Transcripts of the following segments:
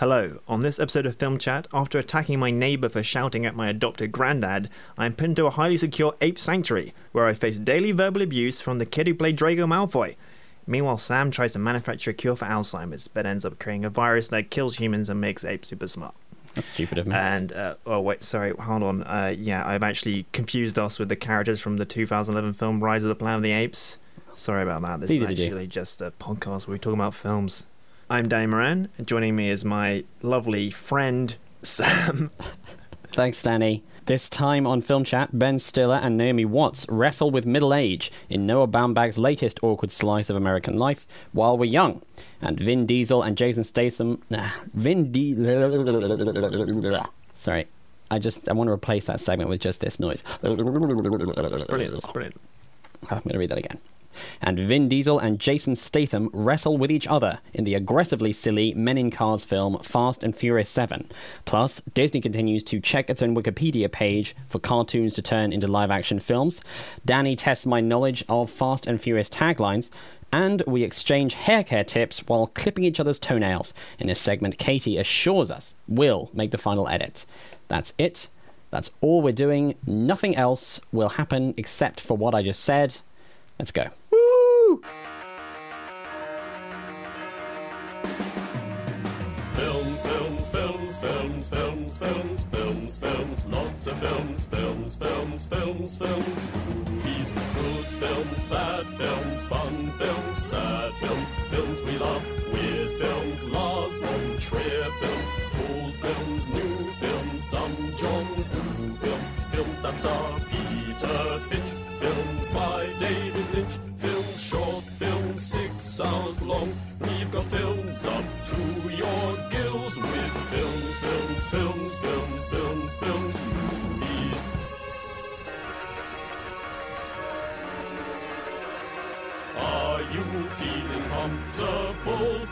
Hello. On this episode of Film Chat, after attacking my neighbour for shouting at my adopted granddad, I am pinned to a highly secure ape sanctuary, where I face daily verbal abuse from the kid who played Draco Malfoy. Meanwhile, Sam tries to manufacture a cure for Alzheimer's, but ends up creating a virus that kills humans and makes apes super smart. That's stupid of me. And uh, oh wait, sorry, hold on. Uh, yeah, I've actually confused us with the characters from the 2011 film Rise of the Planet of the Apes. Sorry about that. This Easy is do. actually just a podcast where we talk about films. I'm Danny Moran, and joining me is my lovely friend Sam. Thanks, Danny. This time on Film Chat, Ben Stiller and Naomi Watts wrestle with middle age in Noah Baumbach's latest awkward slice of American life, While We're Young. And Vin Diesel and Jason Statham. Nah, Vin Diesel. Sorry. I just I want to replace that segment with just this noise. It's brilliant. It's brilliant. Oh, I'm going to read that again. And Vin Diesel and Jason Statham wrestle with each other in the aggressively silly Men in Cars film Fast and Furious 7. Plus, Disney continues to check its own Wikipedia page for cartoons to turn into live action films. Danny tests my knowledge of Fast and Furious taglines. And we exchange hair care tips while clipping each other's toenails in a segment Katie assures us will make the final edit. That's it. That's all we're doing. Nothing else will happen except for what I just said. Let's go. Films, films, films, films, films, films, films, films, lots of films, films, films, films, films, movies, good films, bad films, fun films, sad films, films we love, weird films, Lars von Trier films, old films, new films, some John Woo films, films that star Peter Finch, films by David Lynch, short, films six hours long. We've got films up to your gills with films, films, films, films, films, films, movies. Are you feeling comfortable?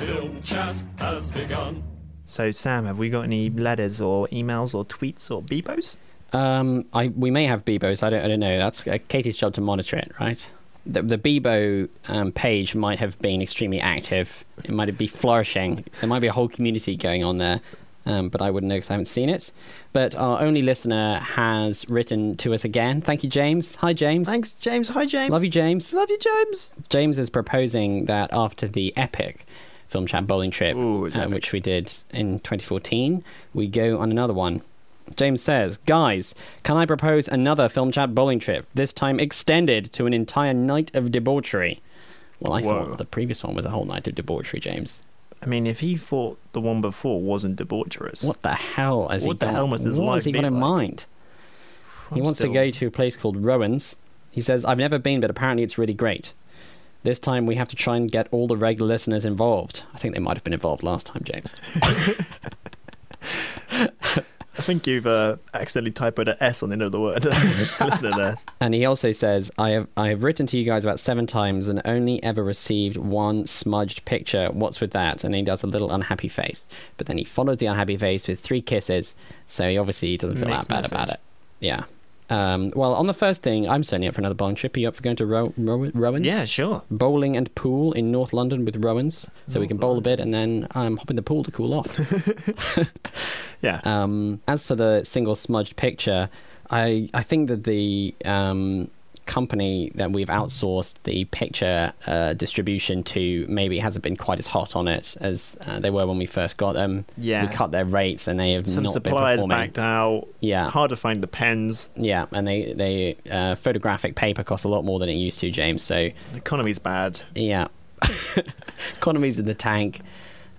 Film chat has begun. So, Sam, have we got any letters or emails or tweets or beepos? Um, I we may have Bebos. I don't. I don't know. That's uh, Katie's job to monitor it, right? The, the Bebo um, page might have been extremely active. It might be flourishing. There might be a whole community going on there, um, but I wouldn't know because I haven't seen it. But our only listener has written to us again. Thank you, James. Hi, James. Thanks, James. Hi, James. Love you, James. Love you, James. James is proposing that after the epic film chat bowling trip, Ooh, uh, which we did in 2014, we go on another one. James says, Guys, can I propose another film chat bowling trip, this time extended to an entire night of debauchery? Well, I Whoa. thought the previous one was a whole night of debauchery, James. I mean, if he thought the one before wasn't debaucherous, What the hell has he What the done? hell must his life he got in like? mind? he I'm wants still- to go to a place called Rowan's. He says, I've never been, but apparently it's really great. This time we have to try and get all the regular listeners involved. I think they might have been involved last time, James. I think you've uh, accidentally typoed an S on the end of the word. Listen to this. And he also says, I have I have written to you guys about seven times and only ever received one smudged picture. What's with that? And he does a little unhappy face. But then he follows the unhappy face with three kisses. So he obviously doesn't feel that bad about it. Yeah. Um, well, on the first thing, I'm certainly up for another bowling trip. Are you up for going to Row- Row- Rowan's? Yeah, sure. Bowling and pool in North London with Rowan's. So we can bowl a bit and then um, hop in the pool to cool off. Yeah. Um, as for the single smudged picture, I I think that the um, company that we've outsourced the picture uh, distribution to maybe hasn't been quite as hot on it as uh, they were when we first got them. Yeah. we cut their rates and they have Some not been performing Some suppliers performing. backed out. Yeah. It's hard to find the pens. Yeah, and they they uh, photographic paper costs a lot more than it used to, James. So The economy's bad. yeah, economy's in the tank.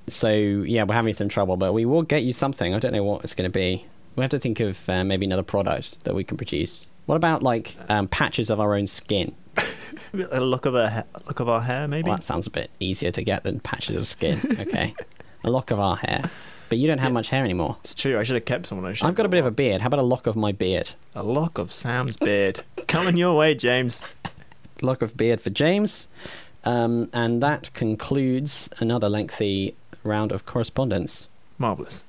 So yeah, we're having some trouble, but we will get you something. I don't know what it's going to be. We have to think of uh, maybe another product that we can produce. What about like um, patches of our own skin? A look of our, ha- look of our hair, maybe. Well, that sounds a bit easier to get than patches of skin. Okay, a lock of our hair, but you don't have much hair anymore. It's true. I should have kept some. when I I've got a bit of a beard. How about a lock of my beard? a lock of Sam's beard coming your way, James. lock of beard for James. Um, and that concludes another lengthy round of correspondence. Marvelous.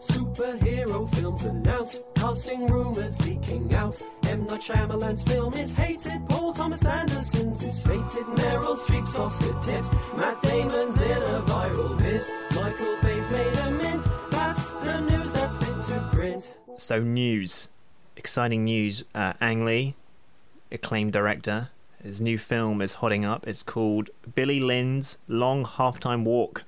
Superhero films announced, casting rumors leaking out. M. Night Shyamalan's film is hated, Paul Thomas Anderson's is fated, Meryl Streep's Oscar tips, Matt Damon's in a viral vid, Michael Bay's made a mint. That's the news that's fit to print. So news, exciting news. Uh, Ang Lee, acclaimed director, his new film is hotting up. It's called Billy Lynn's Long Halftime Walk.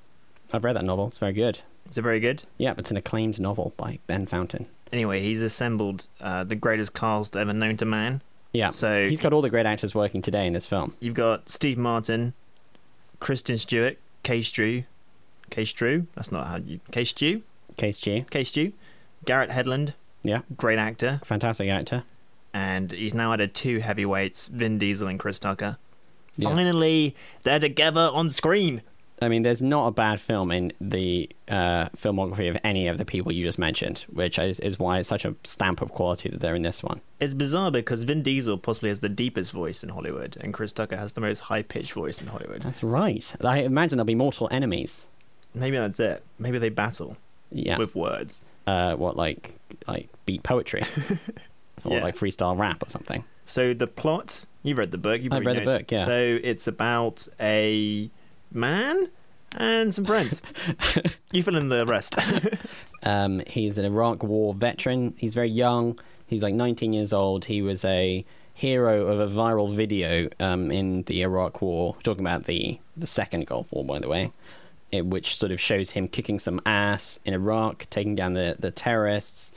I've read that novel. It's very good. Is it very good? Yeah, it's an acclaimed novel by Ben Fountain. Anyway, he's assembled uh, the greatest cast ever known to man. Yeah. So- he's got all the great actors working today in this film. You've got Steve Martin, Kristen Stewart, Kay Strew, Kay Strew. That's not how you Kay Stew, Case G. Kay Stew, Garrett Hedlund. Yeah. great actor, Fantastic actor. and he's now added two heavyweights, Vin Diesel and Chris Tucker. Yeah. Finally, they're together on screen. I mean, there's not a bad film in the uh, filmography of any of the people you just mentioned, which is, is why it's such a stamp of quality that they're in this one. It's bizarre because Vin Diesel possibly has the deepest voice in Hollywood, and Chris Tucker has the most high pitched voice in Hollywood. That's right. I imagine there'll be mortal enemies. Maybe that's it. Maybe they battle Yeah. with words. uh, what like like beat poetry or Yeah. like freestyle rap or something. So the plot, you've read the book. You've I've probably read the book, yeah. So it's about a man and some friends. you fill in the rest. Um, he's an Iraq War veteran. He's very young. He's like 19 years old. He was a hero of a viral video um, in the Iraq War, talking about the the second Gulf War, by the way, it, which sort of shows him kicking some ass in Iraq, taking down the the terrorists,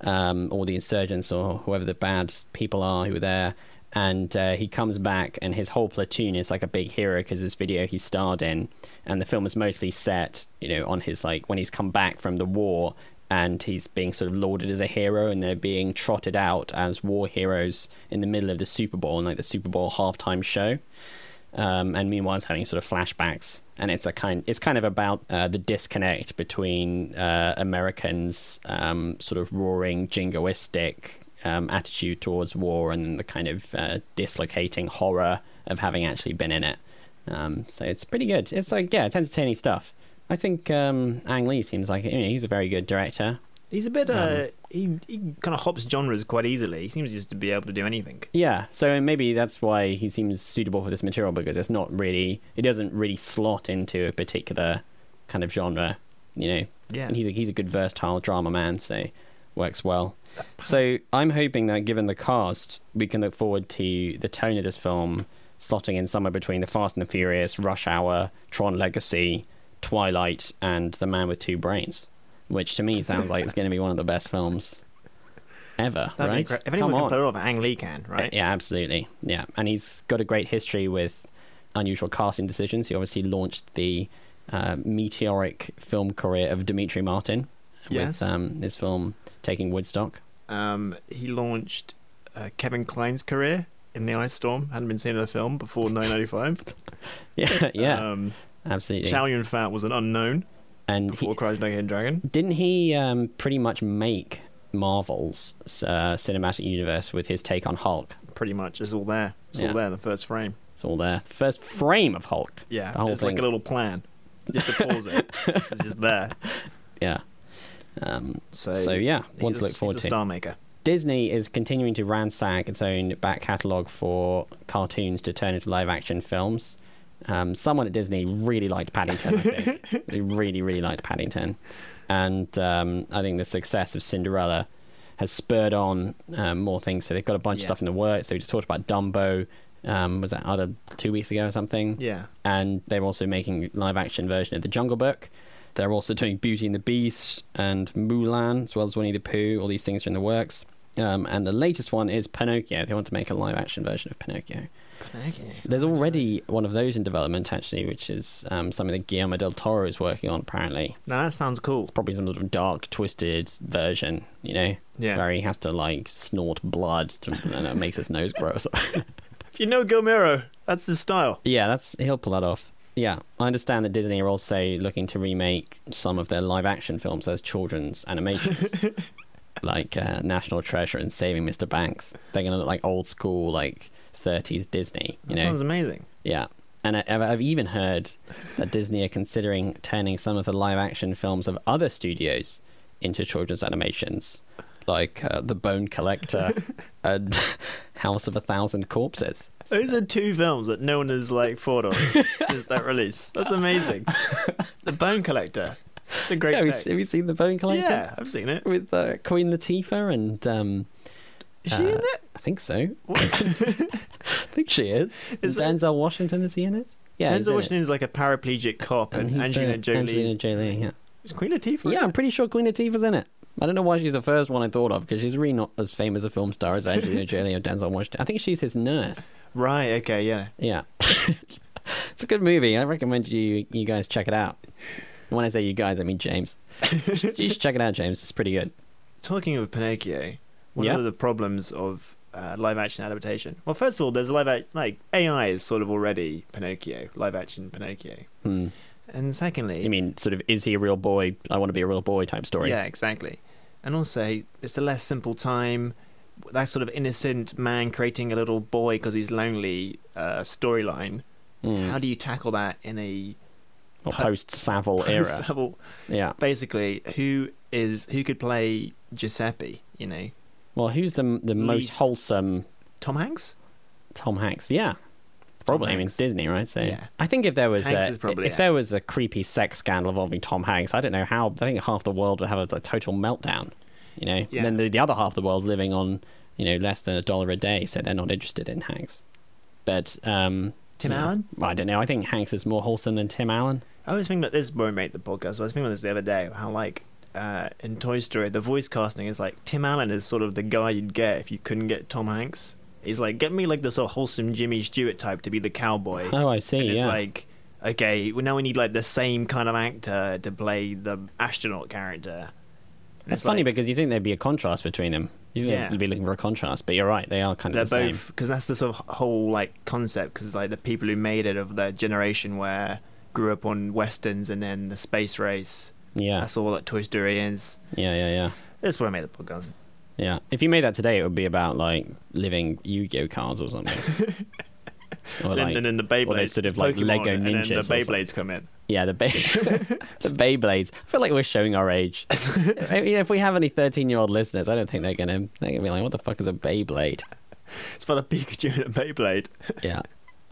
um, or the insurgents, or whoever the bad people are who were there. And uh, he comes back, and his whole platoon is like a big hero because this video he starred in, and the film is mostly set, you know, on his like when he's come back from the war, and he's being sort of lauded as a hero, and they're being trotted out as war heroes in the middle of the Super Bowl, and like the Super Bowl halftime show. Um, and meanwhile, it's having sort of flashbacks, and it's a kind. It's kind of about uh, the disconnect between uh, Americans' um, sort of roaring, jingoistic um, attitude towards war, and the kind of uh, dislocating horror of having actually been in it. Um, so it's pretty good. It's like yeah, it's entertaining stuff. I think um, Ang Lee seems like you know, he's a very good director. He's a bit. Um, Uh, he he kind of hops genres quite easily. He seems just to be able to do anything. Yeah, so maybe that's why he seems suitable for this material because it's not really, it doesn't really slot into a particular kind of genre, you know. Yeah. And he's a, he's a good versatile drama man, so works well. So I'm hoping that given the cast, we can look forward to the tone of this film slotting in somewhere between The Fast and the Furious, Rush Hour, Tron Legacy, Twilight, and The Man with Two Brains, which to me sounds like it's going to be one of the best films ever, That'd right? If Come anyone can on. pull it off, Ang Lee can, right? Yeah, absolutely. Yeah, and he's got a great history with unusual casting decisions. He obviously launched the uh, meteoric film career of Demetri Martin Yes. with um, his film Taking Woodstock. Um, he launched uh, Kevin Kline's career in the Ice Storm. Hadn't been seen in a film before 1995. Yeah, yeah, Um, absolutely. Chow Yun Fat was an unknown and before he, Tiger, Hidden Dragon. didn't he um, pretty much make Marvel's uh, cinematic universe with his take on Hulk? Pretty much is all there. It's Yeah. all there in the first frame. It's all there. The First frame of Hulk. Yeah, it's thing. like a little plan. You have to pause it. it's just there. Yeah. Um, So, so yeah, one to look forward to. star maker. Disney is continuing to ransack its own back catalogue for cartoons to turn into live action films. Um, someone at Disney really liked Paddington, I think. they really, really liked Paddington. And um, I think the success of Cinderella has spurred on um, more things. So they've got a bunch Yeah. of stuff in the works. So we just talked about Dumbo. Um, was that other two weeks ago or something? Yeah. and they're also making live action version of the Jungle Book. They're also doing Beauty and the Beast and Mulan, as well as Winnie the Pooh. All these things are in the works. Um, and the latest one is Pinocchio. They want to make a live action version of Pinocchio. Okay. There's already one of those in development, actually, which is um, something that Guillermo del Toro is working on, apparently. Now that sounds cool. It's probably some sort of dark, twisted version, you know? Yeah. Where he has to, like, snort blood to, and it makes his nose grow. or something. If you know Guillermo, that's his style. Yeah, that's he'll pull that off. Yeah, I understand that Disney are also looking to remake some of their live action films as children's animations, like uh, National Treasure and Saving Mr. Banks. They're gonna look like old school, like 30s Disney. You That know? sounds amazing. Yeah, and I, I've even heard that Disney are considering turning some of the live action films of other studios into children's animations, like uh, The Bone Collector and House of a Thousand Corpses. Those are two films that no one has like thought of since that release. That's amazing. The Bone Collector. It's a great Yeah, have you, have you seen The Bone Collector? Yeah, I've seen it. with uh, Queen Latifah and um, Is she uh, in it? I think so. I think she is. Is Denzel Washington is he in it? Yeah, Denzel Washington is like a paraplegic cop, it. and, he's Angelina Jolie. Angelina Jolie. Yeah, Is Queen Latifah? yeah. it? I'm pretty sure Queen Latifah's in it. I don't know why she's the first one I thought of because she's really not as famous a film star as Angelina Jolie or Denzel Washington. I think she's his nurse. Right. Okay. Yeah. Yeah, it's a good movie. I recommend you you guys check it out. And when I say you guys, I mean James. you should check it out, James. It's pretty good. Talking of Pinocchio, one Yeah. of the problems of uh, live action adaptation. Well, first of all, there's a live act like AI is sort of already Pinocchio, live action Pinocchio, Hmm. And secondly, You mean sort of is he a real boy? I want to be a real boy type story. Yeah, exactly. And also, it's a less simple time. That sort of innocent man creating a little boy because he's lonely uh, storyline. Hmm. How do you tackle that in a po- post Savile era. post-level- Yeah. Basically, who is who could play Giuseppe? You know, Well, who's the the most wholesome Tom Hanks. Tom Hanks? Yeah. Probably. I mean, it's Disney, right? So Yeah. I think if there was Hanks a, probably if it. there was a creepy sex scandal involving Tom Hanks, I don't know how. I think half the world would have a, a total meltdown. You know, Yeah. and then the, the other half of the world living on you know less than a dollar a day, so they're not interested in Hanks. But um, Tim yeah. Allen. I don't know. I think Hanks is more wholesome than Tim Allen. I was thinking about this won't make the podcast. But I was thinking about this the other day. How like uh, in Toy Story, the voice casting is like Tim Allen is sort of the guy you'd get if you couldn't get Tom Hanks. He's like, get me like the sort of wholesome Jimmy Stewart type to be the cowboy. Oh, I see. and it's yeah. like, okay, well, now we need like the same kind of actor to play the astronaut character. And it's funny like, because you think there'd be a contrast between them. You Yeah. be looking for a contrast, but you're right. They are kind they're of the same. both because that's the sort of whole like concept because like the people who made it of the generation where grew up on westerns and then the space race. Yeah. That's all that Toy Story is. Yeah. Yeah. Yeah. That's why I made the podcast. Yeah. If you made that today, it would be about like living Yu-Gi-Oh cards or something. or like, then, and then the or Beyblades, sort of like Pokemon, Lego and then ninjas. the. Beyblades come in. Yeah, the Bey- the Beyblades. I feel like we're showing our age. If we have any thirteen-year-old listeners, I don't think they're gonna they're gonna be like, "What the fuck is a Beyblade?" It's about a Pikachu and a Beyblade, Yeah,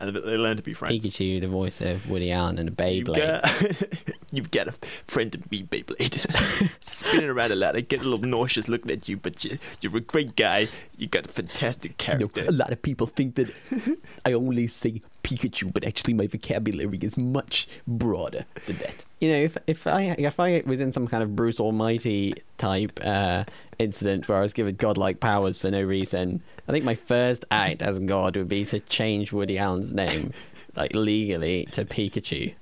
and they learn to be friends. Pikachu, the voice of Woody Allen, and a Beyblade. got, you've got a friend in me, Beyblade. Spinning around a lot. I get a little nauseous looking at you, but you, you're a great guy. You got a fantastic character. A lot of people think that I only say Pikachu, but actually my vocabulary is much broader than that. You know, if if I if I was in some kind of Bruce Almighty type uh, incident where I was given godlike powers for no reason, I think my first act as God would be to change Woody Allen's name, like legally, to Pikachu,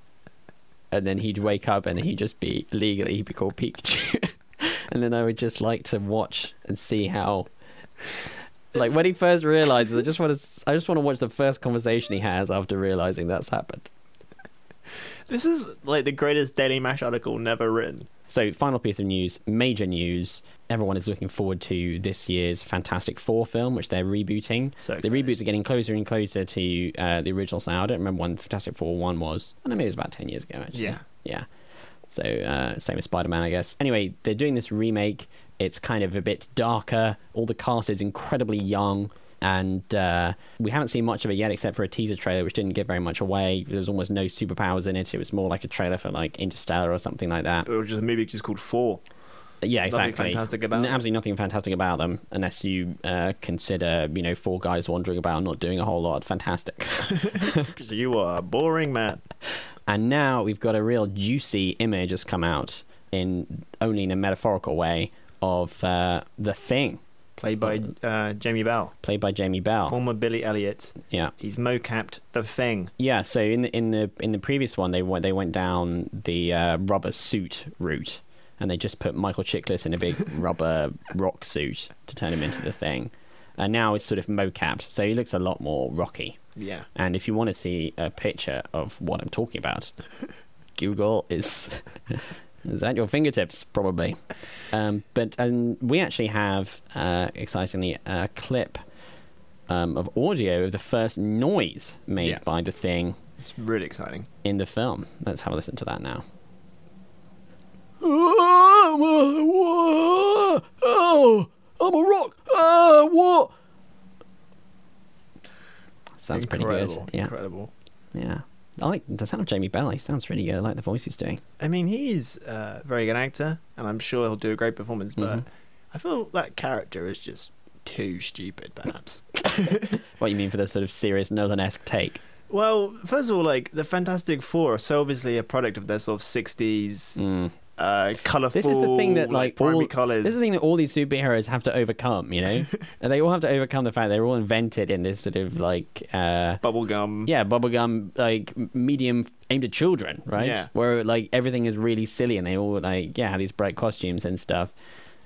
and then he'd wake up and he'd just be legally he'd be called Pikachu, and then I would just like to watch and see how like when he first realizes, I just want to, I just want to watch the first conversation he has after realizing that's happened. This is like the greatest Daily Mash article never written. So, final piece of news, major news. Everyone is looking forward to this year's Fantastic Four film, which they're rebooting. So the reboots are getting closer and closer to uh, the originals now. I don't remember when Fantastic Four one was. I don't know, maybe it was about ten years ago. Actually, Yeah. yeah. So, uh, same as Spider Man, I guess. Anyway, they're doing this remake. It's kind of a bit darker. All the cast is incredibly young. And uh, we haven't seen much of it yet, except for a teaser trailer, which didn't give very much away. There was almost no superpowers in it. It was more like a trailer for like Interstellar or something like that. Or just a movie just called Four. Yeah, Nothing exactly. fantastic about them. Absolutely nothing fantastic about them, unless you uh, consider, you know, four guys wandering about not doing a whole lot fantastic. Because you are a boring man. and now we've got a real juicy image has come out in only in a metaphorical way of uh, the Thing, Played by uh, Jamie Bell, played by Jamie Bell. former Billy Elliot. Yeah, He's mocapped the thing. yeah. So in the in the in the previous one, they went they went down the uh, rubber suit route, and they just put Michael Chiklis in a big rubber rock suit to turn him into the Thing. And now it's sort of mocapped, so he looks a lot more rocky. Yeah. And if you want to see a picture of what I'm talking about, Google is is at your fingertips probably. Um, but um, we actually have, uh, excitingly, a clip um, of audio of the first noise made Yeah. by the thing It's really exciting. in the film. Let's have a listen to that now. Oh, I'm a rock. Uh, what? Sounds pretty good. Yeah, Incredible. yeah. I like the sound of Jamie Bell. He sounds really good. I like the voice he's doing. I mean, he's a very good actor, and I'm sure he'll do a great performance. But Mhm. I feel that character is just too stupid, perhaps. What you mean for the sort of serious Nolan-esque take? well, first of all, like the Fantastic Four are so obviously a product of their sort of '60s Mm. Uh, colorful. This is the thing that like, primary all, colors. This is the thing that all these superheroes have to overcome. You know, and they all have to overcome the fact they're all invented in this sort of like. Uh, bubblegum. yeah, bubblegum like medium aimed at children, right? Yeah. Where like everything is really silly and they all like yeah have these bright costumes and stuff.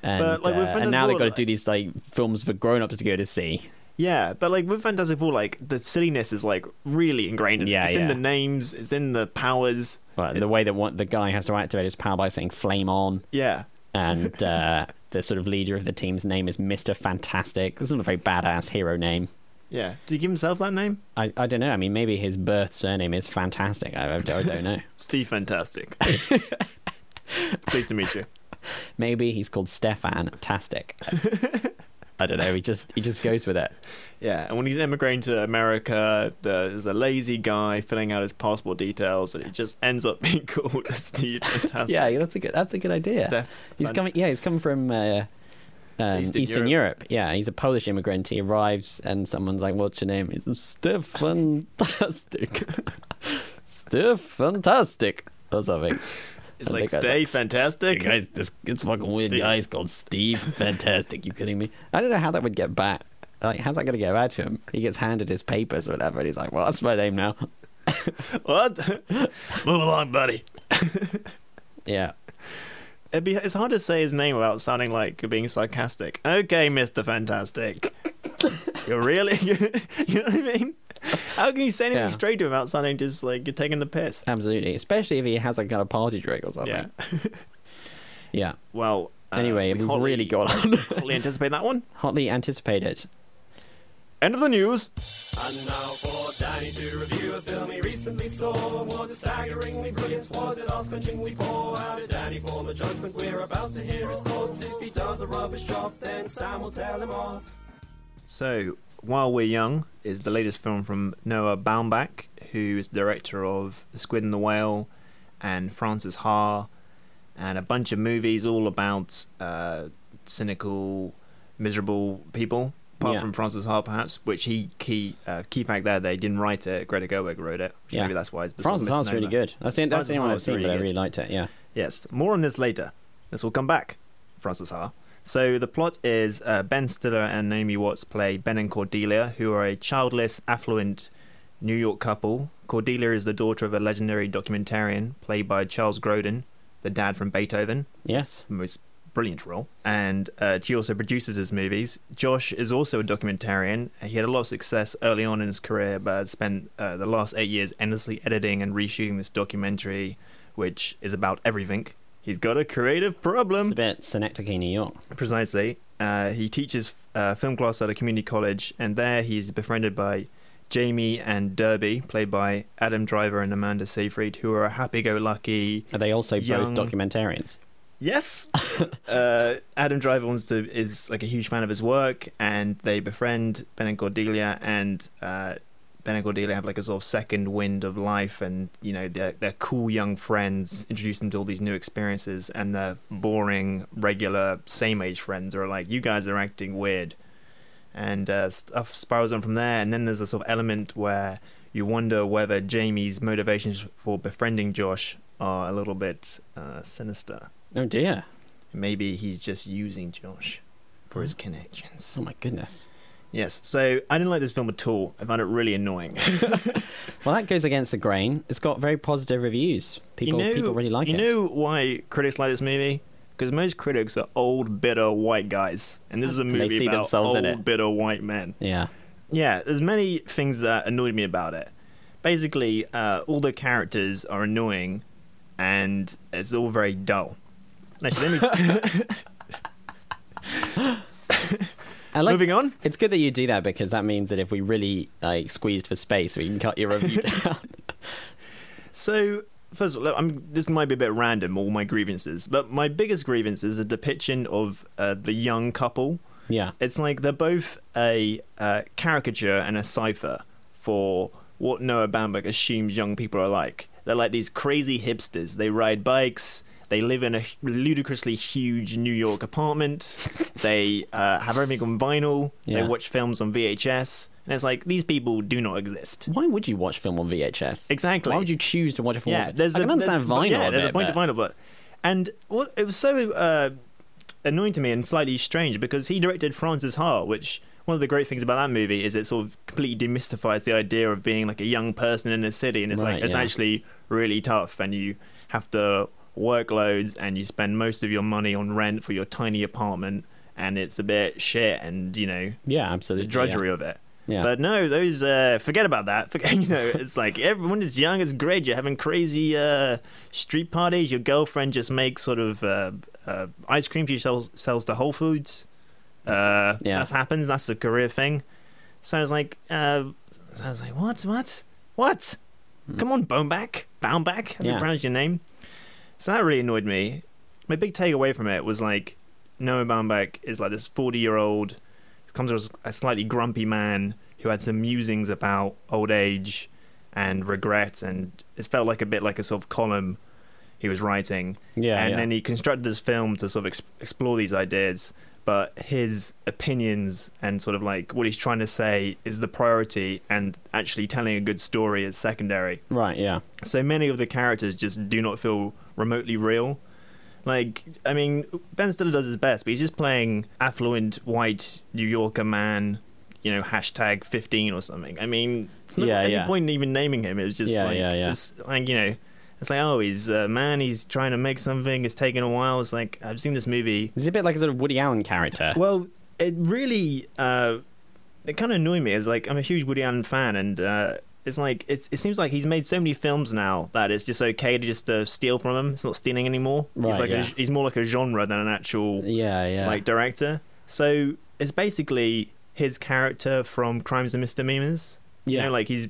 And, But, like, uh, and now they've got to do these like films for grown-ups to go to see. Yeah, but like with Fantastic Four, like the silliness is like really ingrained in it. Yeah, It's in the names, it's in the powers. Well, the way that one, the guy has to activate his power by saying "flame on," Yeah. and uh, the sort of leader of the team's name is Mister Fantastic. It's not a very badass hero name. Yeah. Did he give himself that name? I, I don't know. I mean, maybe his birth surname is Fantastic. I, I, I don't know. Steve Fantastic. Pleased to meet you. Maybe he's called Stefan Tastic. I don't know. He just he just goes with it. Yeah, and when he's immigrating to America, there's a lazy guy filling out his passport details, and he just ends up being called Steve Fantastic. Yeah, that's a good that's a good idea. Steph he's coming. Yeah, he's coming from. Uh, um, Eastern Eastern, Europe. Europe. Yeah, he's a Polish immigrant. He arrives and someone's like, "What's your name?" He's Stefan Fantastic. Steph Fantastic or something. It's like stay like, fantastic. Guys, this this fucking weird Steve. guy is called Steve Fantastic. You kidding me? I don't know how that would get back. Like, how's that going to get back to him? He gets handed his papers or whatever, and he's like, "Well, that's my name now." what? Move along, buddy. Yeah, It'd be, it's hard to say his name without sounding like you're being sarcastic. Okay, Mister Fantastic. you're really, you know what I mean? How can you say anything Yeah. straight to him without sounding just like you're taking the piss? absolutely. Especially if he has like kind of party drink or something. Yeah. Yeah. Well. uh, Anyway, we we've hotly- really got on. hotly anticipate that one. Hotly anticipate It. End of the news. And now for Danny to review a film he recently saw. Was it staggeringly brilliant? Was it ass-clenchingly poor? How did Danny form a judgment? We're about to hear his thoughts. If he does a rubbish job, then Sam will tell him off. So, While We're Young is the latest film from Noah Baumbach, who is the director of The Squid and the Whale and Frances Ha, and a bunch of movies all about uh, cynical, miserable people. Apart Yeah. from Frances Ha, perhaps, which he key uh, key fact there, they didn't write it. Greta Gerwig wrote it. Yeah. Maybe that's why it's the sort of Frances Ha's really good. That's the, that's Frances the only one I've seen, really but I really liked it. Yeah. Yes, more on this later. This will come back. Frances Ha. So the plot is uh, Ben Stiller and Naomi Watts play Ben and Cordelia, who are a childless, affluent New York couple. Cordelia is the daughter of a legendary documentarian played by Charles Grodin, the dad from Beethoven. Yes. Most brilliant role. And uh, she also produces his movies. Josh is also a documentarian. He had a lot of success early on in his career, but spent uh, the last eight years endlessly editing and reshooting this documentary, which is about everything. He's got a creative problem. It's a bit synecdoche, New York. Precisely. Uh, he teaches uh, film class at a community college, and there he's befriended by Jamie and Darby, played by Adam Driver and Amanda Seyfried, who are a happy-go-lucky. Are they also Young- both documentarians? Yes, uh, Adam Driver wants to is like a huge fan of his work, and they befriend Ben and Cordelia, and uh, Ben and Cordelia have like a sort of second wind of life, and you know they're they're cool young friends, introduce them to all these new experiences, and the boring regular same age friends are like, you guys are acting weird, and uh, stuff spirals on from there. And then there's a sort of element where you wonder whether Jamie's motivations for befriending Josh are a little bit uh, sinister. Oh dear. Maybe he's just using Josh for his connections. Oh my goodness. Yes, so I didn't like this film at all. I found it really annoying. Well, that goes against the grain. It's got very positive reviews. People you know, people really like you it. You know why critics like this movie? Because most critics are old, bitter white guys, and this is a movie about old, bitter white men. yeah. Yeah, there's many things that annoyed me about it. Basically, uh, all the characters are annoying, and it's all very dull. Actually, let me. Like, Moving on. It's good that you do that because that means that if we really like squeezed for space, we can cut your review down. So, first of all, I'm, this might be a bit random, all my grievances, but my biggest grievance is a depiction of uh, the young couple. yeah. It's like they're both a uh, caricature and a cipher for what Noah Baumbach assumes young people are like. They're like these crazy hipsters. They ride bikes. They live in a ludicrously huge New York apartment. they uh, have everything on vinyl. They watch films on VHS. And it's like, these people do not exist. Why would you watch film on VHS? Exactly. Why would you choose to watch a film? Yeah, on there's I a, can understand there's, vinyl. Yeah, a there's bit, a point but- to vinyl, but and well, it was so uh, annoying to me and slightly strange because he directed Frances Ha, which one of the great things about that movie is it sort of completely demystifies the idea of being like a young person in a city, and it's Right, like it's yeah. actually really tough, and you have to work loads, and you spend most of your money on rent for your tiny apartment, and it's a bit shit, and you know Yeah, absolutely the drudgery yeah. of it. Yeah. But no, those uh, forget about that. Forget, you know, it's like everyone is young. It's great. You're having crazy uh, street parties. Your girlfriend just makes sort of uh, uh, ice cream. She sells sells to Whole Foods. Uh, Yeah. that happens. That's a career thing. So I was like, uh, I was like, what, what, what? Come on, Boneback, Boundback. How do you Hmm. Yeah. pronounce your name? So that really annoyed me. My big takeaway from it was like, Noah Baumbach is like this forty-year-old comes as a slightly grumpy man who had some musings about old age and regret, and it felt like a bit like a sort of column he was writing. Yeah, and yeah. then he constructed this film to sort of ex- explore these ideas, but his opinions and sort of like what he's trying to say is the priority, and actually telling a good story is secondary. Right. Yeah. So many of the characters just do not feel remotely real. Like, I mean, Ben Stiller does his best, but he's just playing affluent white New Yorker man, you know, hashtag 15 or something. I mean, it's not Yeah, any yeah. point in even naming him. It was just Yeah, like, yeah, yeah. it was like, you know, it's like, oh, he's a man, he's trying to make something, it's taking a while. It's like, I've seen this movie. It's a bit like a sort of Woody Allen character. Well, it really, uh, it kind of annoyed me. As like, I'm a huge Woody Allen fan, and uh, it's like, it's, it seems like he's made so many films now that it's just okay to just uh, steal from him. It's not stealing anymore. he's Right, like, yeah. a, he's more like a genre than an actual yeah. Yeah. like director. So it's basically his character from Crimes and Misdemeanors. You Yeah. know, like he's,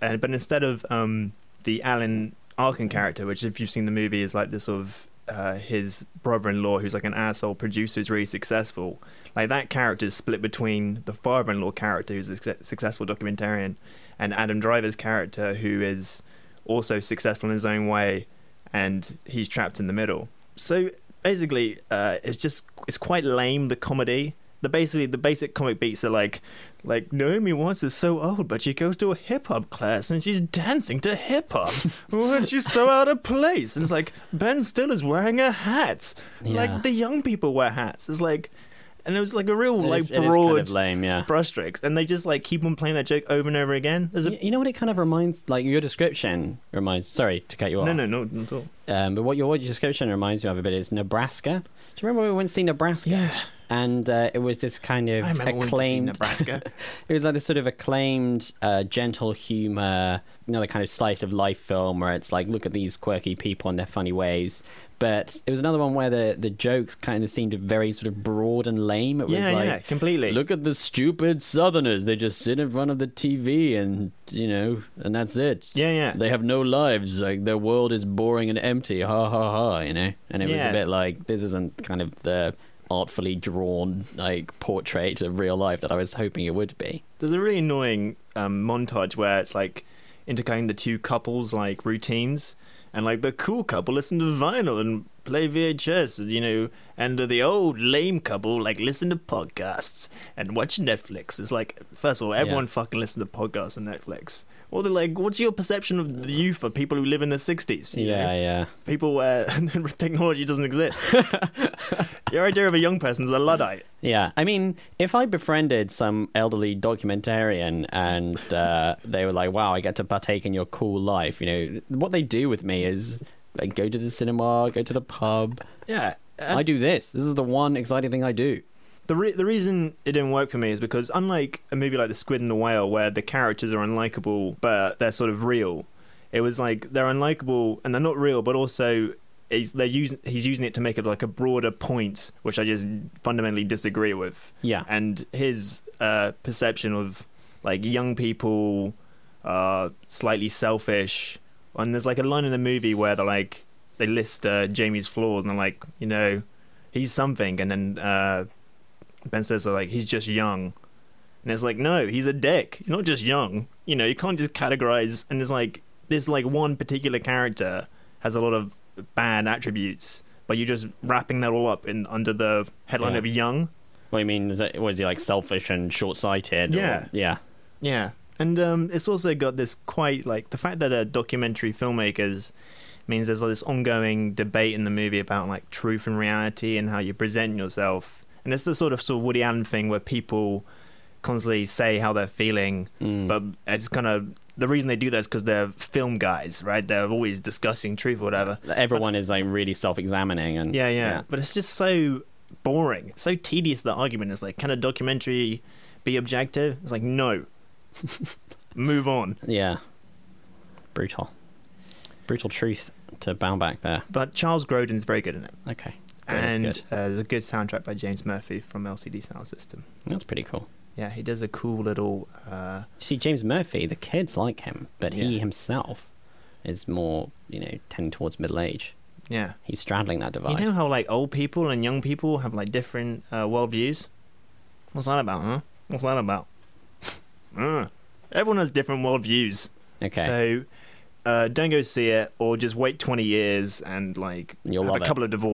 uh, but instead of um, the Alan Arkin character, which if you've seen the movie is like this sort of uh, his brother-in-law who's like an asshole producer who's really successful. Like that character is split between the father-in-law character who's a successful documentarian and Adam Driver's character who is also successful in his own way and he's trapped in the middle. So basically, uh, it's just it's quite lame the comedy. The basically the basic comic beats are like like Naomi Watts is so old, but she goes to a hip hop class and she's dancing to hip hop. and she's so out of place. And it's like Ben Stiller's wearing a hat. Yeah. Like the young people wear hats. It's like, and it was like a real It like is- broad kind of lame. Yeah. brushstrokes, and they just like keep on playing that joke over and over again. There's a You, know what it kind of reminds, like your description reminds. Sorry to cut you off. no, no, no, not at all. Um, but what your, what your description reminds me of a bit is Nebraska. Do you remember when we went to see Nebraska? Yeah, And uh, it was this kind of I remember when we went to see acclaimed Nebraska. It was like this sort of acclaimed, uh, gentle humor, another kind of slice of life film where it's like, look at these quirky people and their funny ways. But it was another one where the, the jokes kind of seemed very sort of broad and lame. It was yeah, like, yeah, completely. look at the stupid Southerners. They just sit in front of the TV and, you know, and that's it. yeah, yeah. They have no lives. Like their world is boring and empty. Ha ha ha. You know, and it was a bit like this isn't kind of the artfully drawn like portrait of real life that I was hoping it would be. There's a really annoying um, montage where it's like intercutting the two couples like routines, and like the cool couple listen to vinyl and play VHS, you know, and the old lame couple like listen to podcasts and watch Netflix. It's like first of all, everyone Yeah. fucking listen to podcasts and Netflix. Or they're like, what's your perception of the youth of people who live in the '60s? you know? Yeah, yeah. people where technology doesn't exist. Your idea of a young person is a luddite. Yeah, I mean, if I befriended some elderly documentarian and uh, they were like, "Wow, I get to partake in your cool life," you know, what they do with me is like go to the cinema, go to the pub. Yeah, I do this. This is the one exciting thing I do. The re- the reason it didn't work for me is because unlike a movie like The Squid and the Whale, where the characters are unlikable but they're sort of real, it was like they're unlikable and they're not real, but also he's they're using he's using it to make it like a broader point, which I just fundamentally disagree with. Yeah. and his uh, perception of like young people are slightly selfish, and there's like a line in the movie where they're like they list uh, Jamie's flaws and they're like, you know, he's something, and then. Uh, Ben says like he's just young, and it's like no, he's a dick. He's not just young. You know, you can't just categorize. And it's like this like one particular character has a lot of bad attributes, but you're just wrapping that all up in under the headline Yeah. of young. What do you mean? Is that, was he like selfish and short-sighted? or- Yeah. yeah, Yeah, and um, it's also got this quite like the fact that a documentary filmmakers means there's like this ongoing debate in the movie about like truth and reality and how you present yourself, and it's the sort of sort of Woody Allen thing where people constantly say how they're feeling, Mm. but it's kind of the reason they do that is because they're film guys, right? They're always discussing truth or whatever. Everyone is like really self-examining and Yeah, yeah, But it's just so boring, so tedious. The argument is like, can a documentary be objective? It's like, no. Move on. yeah. Brutal, brutal truth to bound back there. But Charles Grodin's very good in it. Okay, and good. Uh, there's a good soundtrack by James Murphy from LCD Soundsystem. That's pretty cool. Yeah, he does a cool little. Uh, see, James Murphy, the kids like him, but he Yeah. himself is more, you know, tending towards middle age. yeah. He's straddling that divide. You know how like old people and young people have like different uh, worldviews? What's that about, huh? What's that about? uh, everyone has different worldviews. okay. So uh, don't go see it, or just wait 20 years and like You'll have a it. couple of divorces.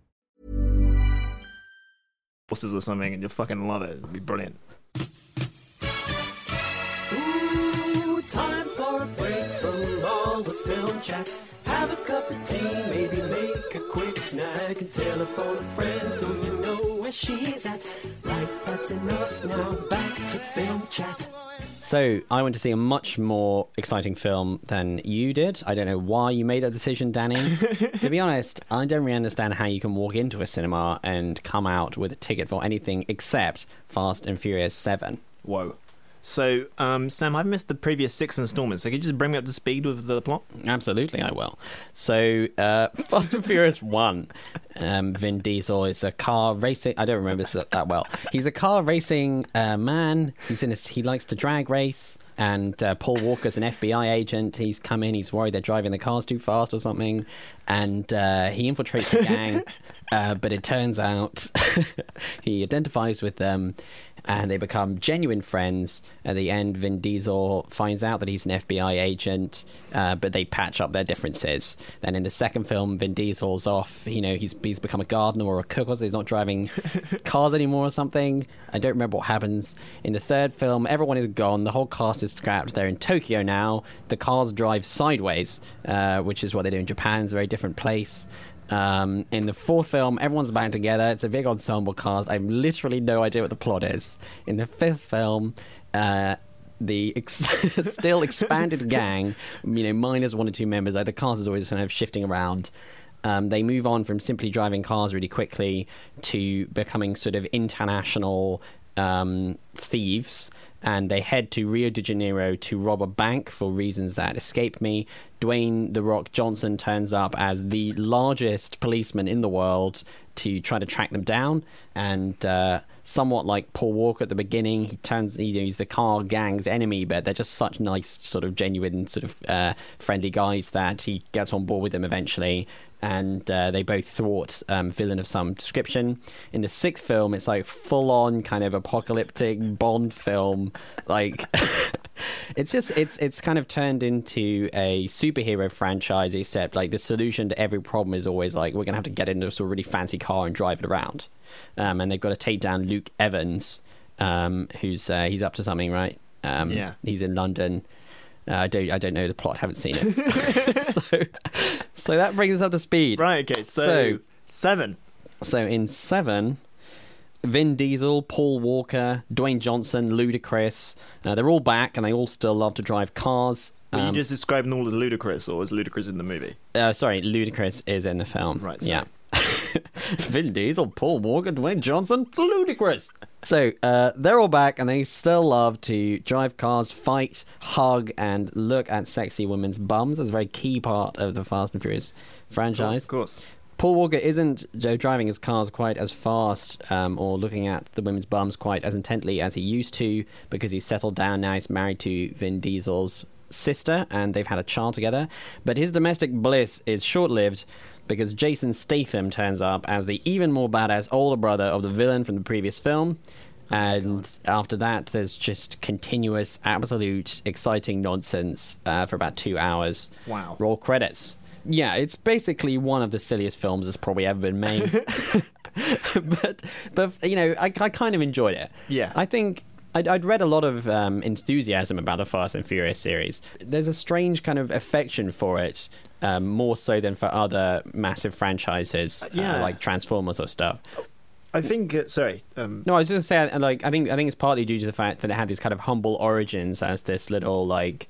Or something, and you'll fucking love it. It'll be brilliant. Ooh, time for a break from all the film chat. Have a cup of tea, maybe make a quick snack and telephone a friend so you where she's at. Right, that's enough now. Back to film chat. So I went to see a much more exciting film than you did. I don't know why you made that decision, Danny. to be honest, I don't really understand how you can walk into a cinema and come out with a ticket for anything except Fast and Furious 7. Whoa. So, um, Sam, I've missed the previous six installments. So, could you just bring me up to speed with the plot? Absolutely, I will. So, uh, Fast and Furious 1. Um, Vin Diesel is a car racing. I don't remember this that well. He's a car racing uh, man. He's in. A, he likes to drag race. And uh, Paul Walker's an FBI agent. He's come in. He's worried they're driving the cars too fast or something. And uh, he infiltrates the gang. uh, but it turns out he identifies with them and they become genuine friends. At the end, Vin Diesel finds out that he's an FBI agent, uh, but they patch up their differences. Then in the second film, Vin Diesel's off. You know, he's he's become a gardener or a cook, or so he's not driving cars anymore or something. I don't remember what happens. In the third film, everyone is gone. The whole cast is scrapped. They're in Tokyo now. The cars drive sideways, uh, which is what they do in Japan. It's a very different place. Um, in the fourth film, everyone's back together. It's a big ensemble cast. I have literally no idea what the plot is. In the fifth film, uh, the ex- still expanded gang, you know, minus one or two members, like the cast is always kind of shifting around. um, they move on from simply driving cars really quickly to becoming sort of international um, thieves. And they head to Rio de Janeiro to rob a bank for reasons that escape me. Dwayne The Rock Johnson turns up as the largest policeman in the world to try to track them down. And uh, somewhat like Paul Walker at the beginning, he turns, you know, he's the car gang's enemy, but they're just such nice, sort of genuine, sort of uh, friendly guys that he gets on board with them eventually. And uh, they both thwart um, villain of some description. In the sixth film, it's like full on kind of apocalyptic Bond film. Like, it's just it's it's kind of turned into a superhero franchise. Except like the solution to every problem is always like we're gonna have to get into a sort of really fancy car and drive it around. Um, and they've got to take down Luke Evans, um, who's uh, he's up to something, right? Um, Yeah. he's in London. Uh, I don't I don't know the plot. Haven't seen it. so so that brings us up to speed. Right. Okay. So, So- seven. So in seven, Vin Diesel, Paul Walker, Dwayne Johnson, Ludacris, uh, they're all back and they all still love to drive cars. Were you Um, just describing them all as ludicrous, or was ludicrous in the movie? uh, sorry, Ludacris is in the film. Right, sorry. Yeah. Vin Diesel, Paul Walker, Dwayne Johnson, Ludacris. So uh, they're all back and they still love to drive cars, fight, hug, and look at sexy women's bums. That's a very key part of the Fast and Furious franchise. Of course. Paul Walker isn't driving his cars quite as fast um, or looking at the women's bums quite as intently as he used to because he's settled down now. He's married to Vin Diesel's sister and they've had a child together. But his domestic bliss is short lived because Jason Statham turns up as the even more badass older brother of the villain from the previous film. And after that, there's just continuous, absolute, exciting nonsense uh, for about two hours. Wow. Roll credits. Yeah, it's basically one of the silliest films that's probably ever been made. but, but you know, I, I kind of enjoyed it. Yeah. I think I'd, I'd read a lot of um, enthusiasm about the Fast and Furious series. There's a strange kind of affection for it, um, more so than for other massive franchises, uh, yeah. like Transformers or stuff. I think. Uh, sorry. Um, No, I was just gonna say, like, I think I think it's partly due to the fact that it had these kind of humble origins as this little like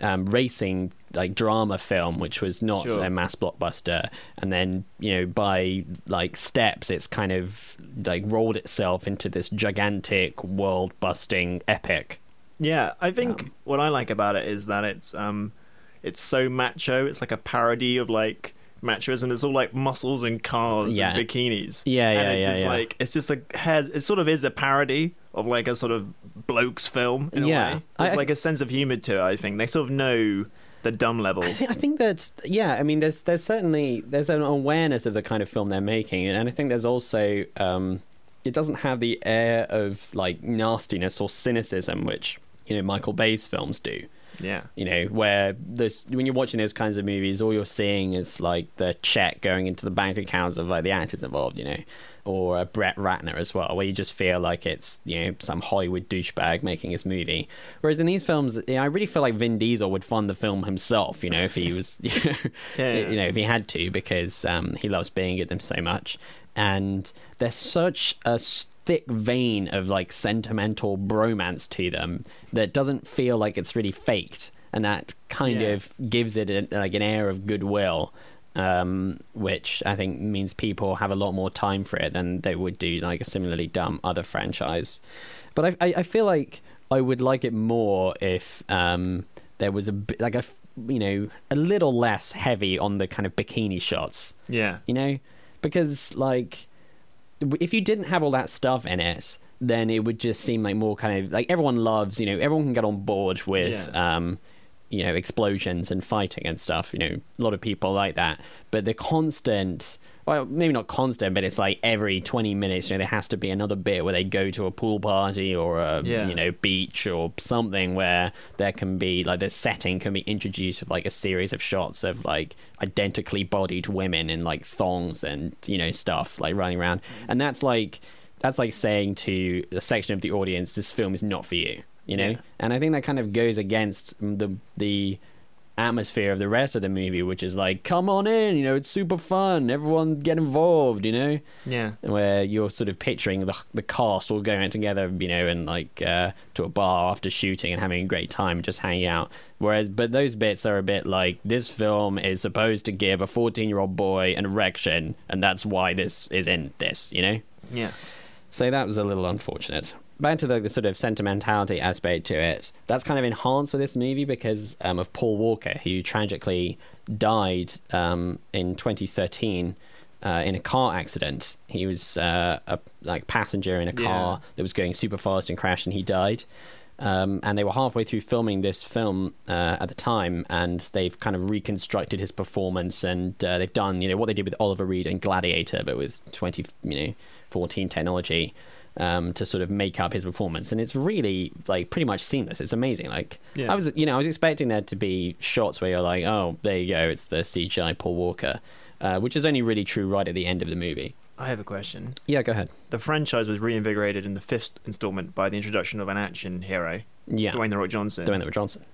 um, racing like drama film, which was not Sure. a mass blockbuster, and then you know by like steps, it's kind of like rolled itself into this gigantic world-busting epic. Yeah, I think Um, what I like about it is that it's um, it's so macho. It's like a parody of like machoism. It's all like muscles and cars Yeah. and bikinis. Yeah, yeah, and it yeah, just yeah. like it's just like has it sort of is a parody of like a sort of blokes film in Yeah. a way. There's I- like a sense of humor to it. I think they sort of know the dumb level. I think, I think that yeah, I mean, there's there's certainly there's an awareness of the kind of film they're making, and I think there's also um, it doesn't have the air of like nastiness or cynicism which you know Michael Bay's films do. Yeah. You know, where this when you're watching those kinds of movies, all you're seeing is like the check going into the bank accounts of like the actors involved. You know. Or a Brett Ratner as well, where you just feel like it's you know some Hollywood douchebag making his movie. Whereas in these films, you know, I really feel like Vin Diesel would fund the film himself. You know, if he was, you know, Yeah, yeah. you know if he had to, because um, he loves being in them so much. And there's such a thick vein of like sentimental bromance to them that doesn't feel like it's really faked, and that kind Yeah. of gives it a, like an air of goodwill. Um, which I think means people have a lot more time for it than they would do like a similarly dumb other franchise. But I, I, I feel like I would like it more if um, there was a bit like a you know a little less heavy on the kind of bikini shots Yeah. you know because like if you didn't have all that stuff in it then it would just seem like more kind of like everyone loves you know everyone can get on board with um you know explosions and fighting and stuff you know a lot of people like that. But the constant well maybe not constant but it's like every 20 minutes you know there has to be another bit where they go to a pool party or a Yeah. you know beach or something where there can be like the setting can be introduced with like a series of shots of like identically bodied women in like thongs and you know stuff like running around. And that's like that's like saying to a section of the audience this film is not for you you know Yeah. and i think that kind of goes against the the atmosphere of the rest of the movie, which is like, come on in, you know, it's super fun, everyone get involved, you know, Yeah. where you're sort of picturing the the cast all going out together, you know, and like uh, to a bar after shooting and having a great time, just hanging out. Whereas, but those bits are a bit like this film is supposed to give a 14 year old boy an erection, and that's why this is in this, you know. Yeah. So that was a little unfortunate. Back to the, the sort of sentimentality aspect to it. That's kind of enhanced with this movie because um, of Paul Walker, who tragically died um, in 2013 uh, in a car accident. He was uh, a like passenger in a car that was going super fast and crashed, and he died. Um, and they were halfway through filming this film uh, at the time, and they've kind of reconstructed his performance, and uh, they've done you know what they did with Oliver Reed and Gladiator, but with 20 you know 14 technology um, to sort of make up his performance, and it's really like pretty much seamless. It's amazing. Like Yeah. I was you know I was expecting there to be shots where you're like, oh, there you go, it's the CGI Paul Walker, uh, which is only really true right at the end of the movie. I have a question. Yeah, go ahead. The franchise was reinvigorated in the fifth installment by the introduction of an action hero, Yeah, Dwayne the Rock Johnson. Dwayne the Rock Johnson.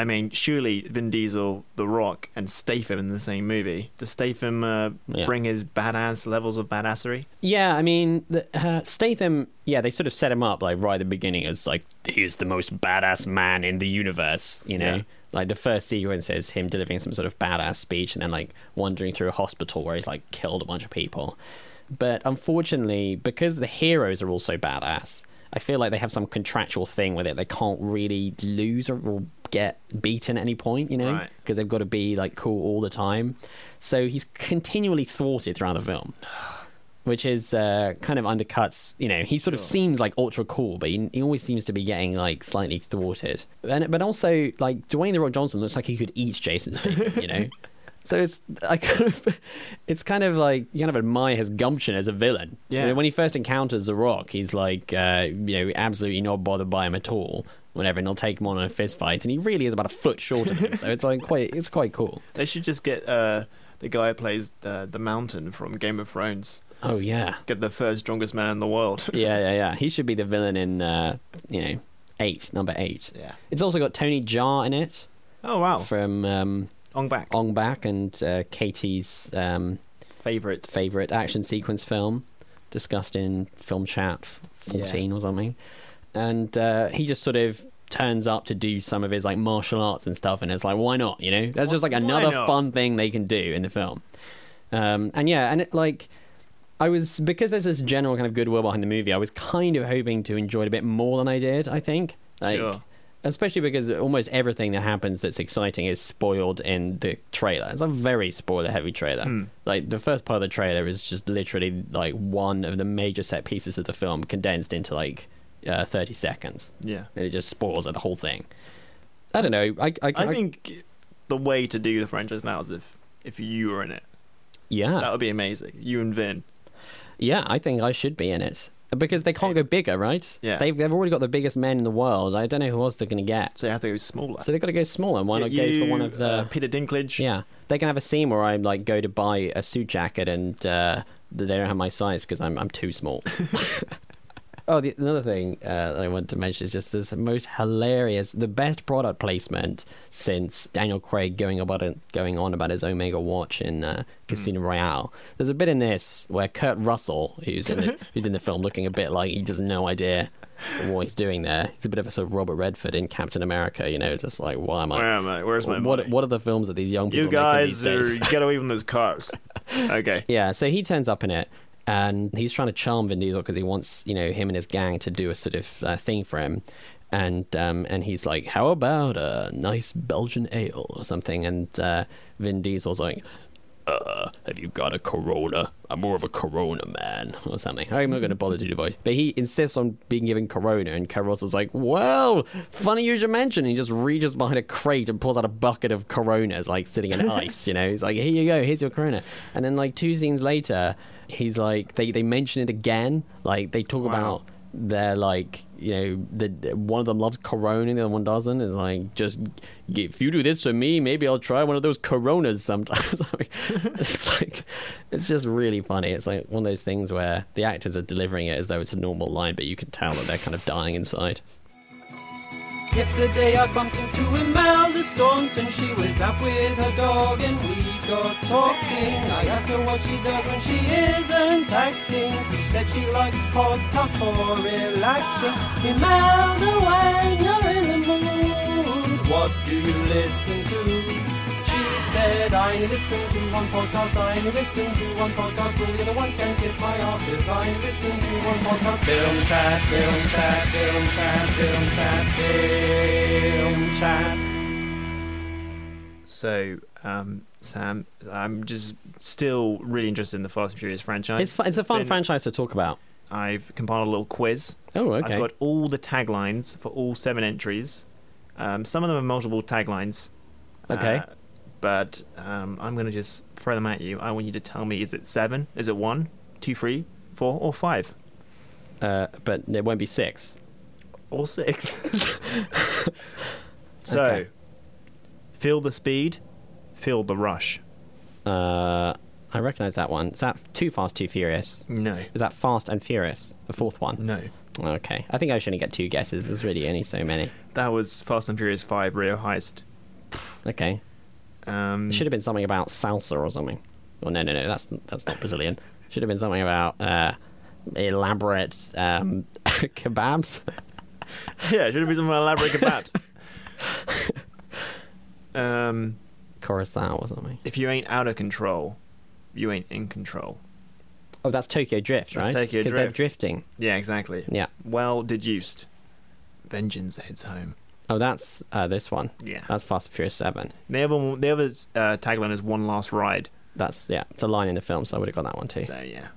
I mean, surely Vin Diesel, The Rock, and Statham in the same movie. Does Statham uh, Yeah. bring his badass levels of badassery? Yeah, I mean, the, uh, Statham. Yeah, they sort of set him up like right at the beginning as like he's the most badass man in the universe. You know, Yeah. like the first sequence is him delivering some sort of badass speech and then like wandering through a hospital where he's like killed a bunch of people. But unfortunately, because the heroes are also badass, I feel like they have some contractual thing with it. They can't really lose or, or get beaten at any point, you know, Right. because they've got to be like cool all the time. So he's continually thwarted throughout the film which is uh, kind of undercuts. You know, he sort of seems like ultra cool, but he, he always seems to be getting like slightly thwarted. And but also like Dwayne the Rock Johnson looks like he could eat Jason Statham. You know. So it's I kind of, it's kind of like you kind of admire his gumption as a villain. Yeah. You know, when he first encounters the Rock, he's like, uh, you know, absolutely not bothered by him at all. Whatever, and he'll take him on in a fist fight, and he really is about a foot shorter than him. So it's like quite, it's quite cool. They should just get uh, the guy who plays the, the Mountain from Game of Thrones. Oh yeah, Get the first strongest man in the world. yeah, yeah, yeah. He should be the villain in, uh, you know, eight, number eight. yeah. It's also got Tony Jaa in it Oh wow. from um, Ong Bak. Ong Bak and uh, Katie's um, Favorite. favorite action sequence film, discussed in Film Chat 14 or something. And uh, he just sort of turns up to do some of his like martial arts and stuff, and it's like, why not? You know, that's just like another fun thing they can do in the film. Um, and yeah, and it like. I was because there's this general kind of goodwill behind the movie. I was kind of hoping to enjoy it a bit more than I did. I think, like, Sure. especially because almost everything that happens that's exciting is spoiled in the trailer. It's a very spoiler-heavy trailer. Hmm. Like the first part of the trailer is just literally like one of the major set pieces of the film condensed into like uh, 30 seconds, Yeah. and it just spoils the whole thing. I don't know. I I, I think the way to do the franchise now is if if you were in it. yeah That would be amazing. You and Vin. yeah I think I should be in it because they can't go bigger, right? Yeah. they've they've already got the biggest men in the world. I don't know who else they're going to get. So they have to go smaller. So they've got to go smaller. Why not Get go for one of the uh, Peter Dinklage. Yeah, they can have a scene where I like go to buy a suit jacket and uh, they don't have my size because I'm I'm too small. oh, the, another thing uh, that I want to mention is just this most hilarious, the best product placement since Daniel Craig going about it, going on about his Omega watch in uh, Casino Royale. There's a bit in this where Kurt Russell, who's in the, who's in the film, looking a bit like he has no idea what he's doing there. He's a bit of a sort of Robert Redford in Captain America, you know, just like why am I? Where am I? Where's my what money? what are the films that these young people You guys are get away from those cars. Okay. Yeah, so he turns up in it, and he's trying to charm Vin Diesel because he wants, you know, him and his gang to do a sort of uh, thing for him. And um, and he's like, "How about a nice Belgian ale or something?" And uh, Vin Diesel's like, uh, "Have you got a Corona? I'm more of a Corona man or something." I'm not going to bother to do the voice, but he insists on being given Corona, and Carrotto's like, "Well, funny you should mention." And he just reaches behind a crate and pulls out a bucket of Coronas, like sitting in ice. You know, he's like, "Here you go, here's your Corona." And then like two scenes later, he's like, they they mention it again, like they talk about they're like you know the one of them loves corona and the other one doesn't. Is like just if you do this for me maybe i'll try one of those coronas sometimes. It's like it's just really funny. It's like one of those things where the actors are delivering it as though it's a normal line but you can tell that they're kind of dying inside Yesterday I bumped into Imelda Staunton. She was out with her dog and we got talking. I asked her what she does when she isn't acting. She said she likes podcasts for relaxing. Imelda, when you're in the mood, what do you listen to? She said, I only listen to one podcast, I only listen to one podcast, all the other ones can kiss my ass, 'cause I only listen to one podcast. Film chat, film chat, film chat, film chat, film chat. So, um, Sam, I'm just still really interested in the Fast and Furious franchise. It's, fu- it's a fun been- franchise to talk about. I've compiled a little quiz. Oh, okay. I've got all the taglines for all seven entries. Um, some of them are multiple taglines. Okay. Uh, but um, I'm going to just throw them at you. I want you to tell me is it seven? Is it one, two, three, four, or five? Uh, but it won't be six. Or six? so, Okay. feel the speed, feel the rush. Uh, I recognise that one. Is that Too Fast, Too Furious? No. Is that Fast and Furious, the fourth one? No. Okay. I think I shouldn't get two guesses. There's really only so many. That was Fast and Furious 5 Rio Heist. Okay. Um, should have been something about salsa or something. Oh no, no, no. That's that's not Brazilian. Should have been something about uh, elaborate um, kebabs. yeah, it should have been some elaborate kebabs. um, churrasco or something. if you ain't out of control, you ain't in control. Oh, that's Tokyo Drift, That's right? Tokyo 'Cause they're drifting. Yeah, exactly. Yeah. Well deduced. Vengeance heads home. Oh, that's uh, this one. Yeah. That's Fast and Furious Seven. The other, one- the other uh, tagline is "One last ride." That's yeah. It's a line in the film, so I would have got that one too. So yeah.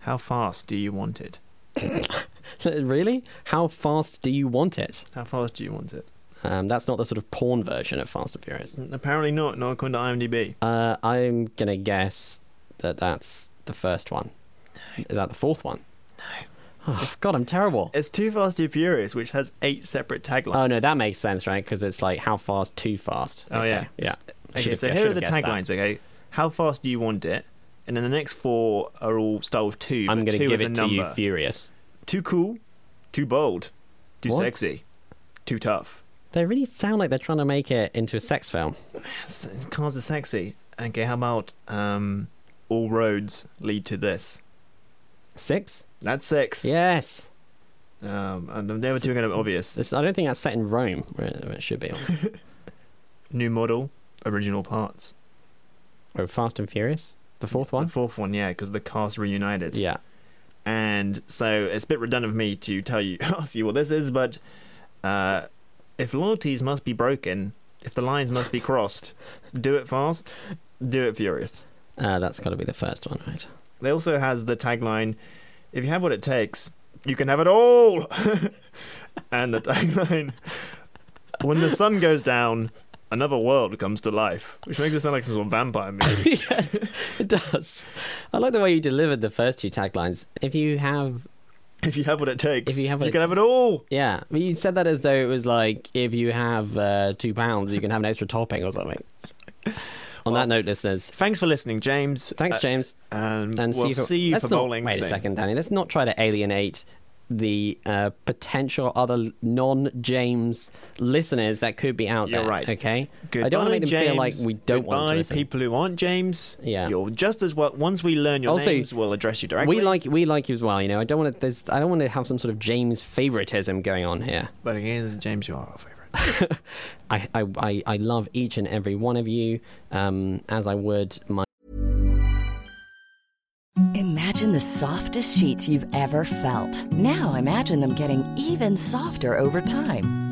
How fast do you want it? really? How fast do you want it? How fast do you want it? Um, that's not the sort of porn version of Fast and Furious. Apparently not. Not according to IMDb. Uh, I'm gonna guess that that's the first one. Is that the fourth one? No. God, I'm terrible. It's Too Fast, Too Furious, which has eight separate taglines. Oh no, that makes sense, right? Because it's like how fast, too fast. Oh Okay, yeah, yeah. Okay, Should've- so here are the that. taglines. Okay, how fast do you want it? And then the next four are all start with two. I'm gonna two give it to you, Furious. Too cool, too bold, too What? sexy, too tough. They really sound like they're trying to make it into a sex film. Cars are sexy. Okay, how about um, all roads lead to this? Six? That's six. Yes. Um, and the other two are going to be obvious. I don't think that's set in Rome, where it, where it should be. New model, original parts. oh, Fast and Furious, the fourth one. The fourth one, yeah, because the cast reunited. Yeah. And so it's a bit redundant for me to tell you, ask you what this is, but uh, if loyalties must be broken, if the lines must be crossed, do it fast, do it furious. Uh, that's got to be the first one, right? They also has the tagline, if you have what it takes, you can have it all. and the tagline, when the sun goes down, another world comes to life, which makes it sound like some sort of vampire movie. yeah, it does. I like the way you delivered the first two taglines. If you have, if you have what it takes, If you have what you can have it all. yeah, but you said that as though it was like if you have uh, two pounds, you can have an extra topping or something. On that note, listeners, Thanks for listening, James. thanks, Uh, James, and and we'll see you for, see you for not, bowling. Wait a second, Danny. Let's not try to alienate the uh, potential other non-James listeners that could be out You're there. right. Okay, Goodbye, I don't want to make them James. feel like we don't Goodbye, want to listen. people who aren't James. Yeah. you're just as well. Once we learn your Also, names, we'll address you directly. We like we like you as well. You know, I don't want to. There's I don't want to have some sort of James favoritism going on here. but again, James, you are our favorite. I, I, I, I love each and every one of you, um, as I would my. Imagine the softest sheets you've ever felt. Now imagine them getting even softer over time.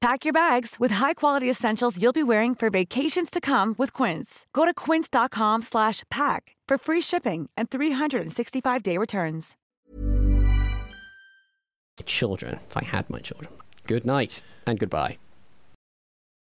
Pack your bags with high-quality essentials you'll be wearing for vacations to come with Quince. Go to quince.com slash pack for free shipping and 365-day returns. Children, if I had my children. Good night and goodbye.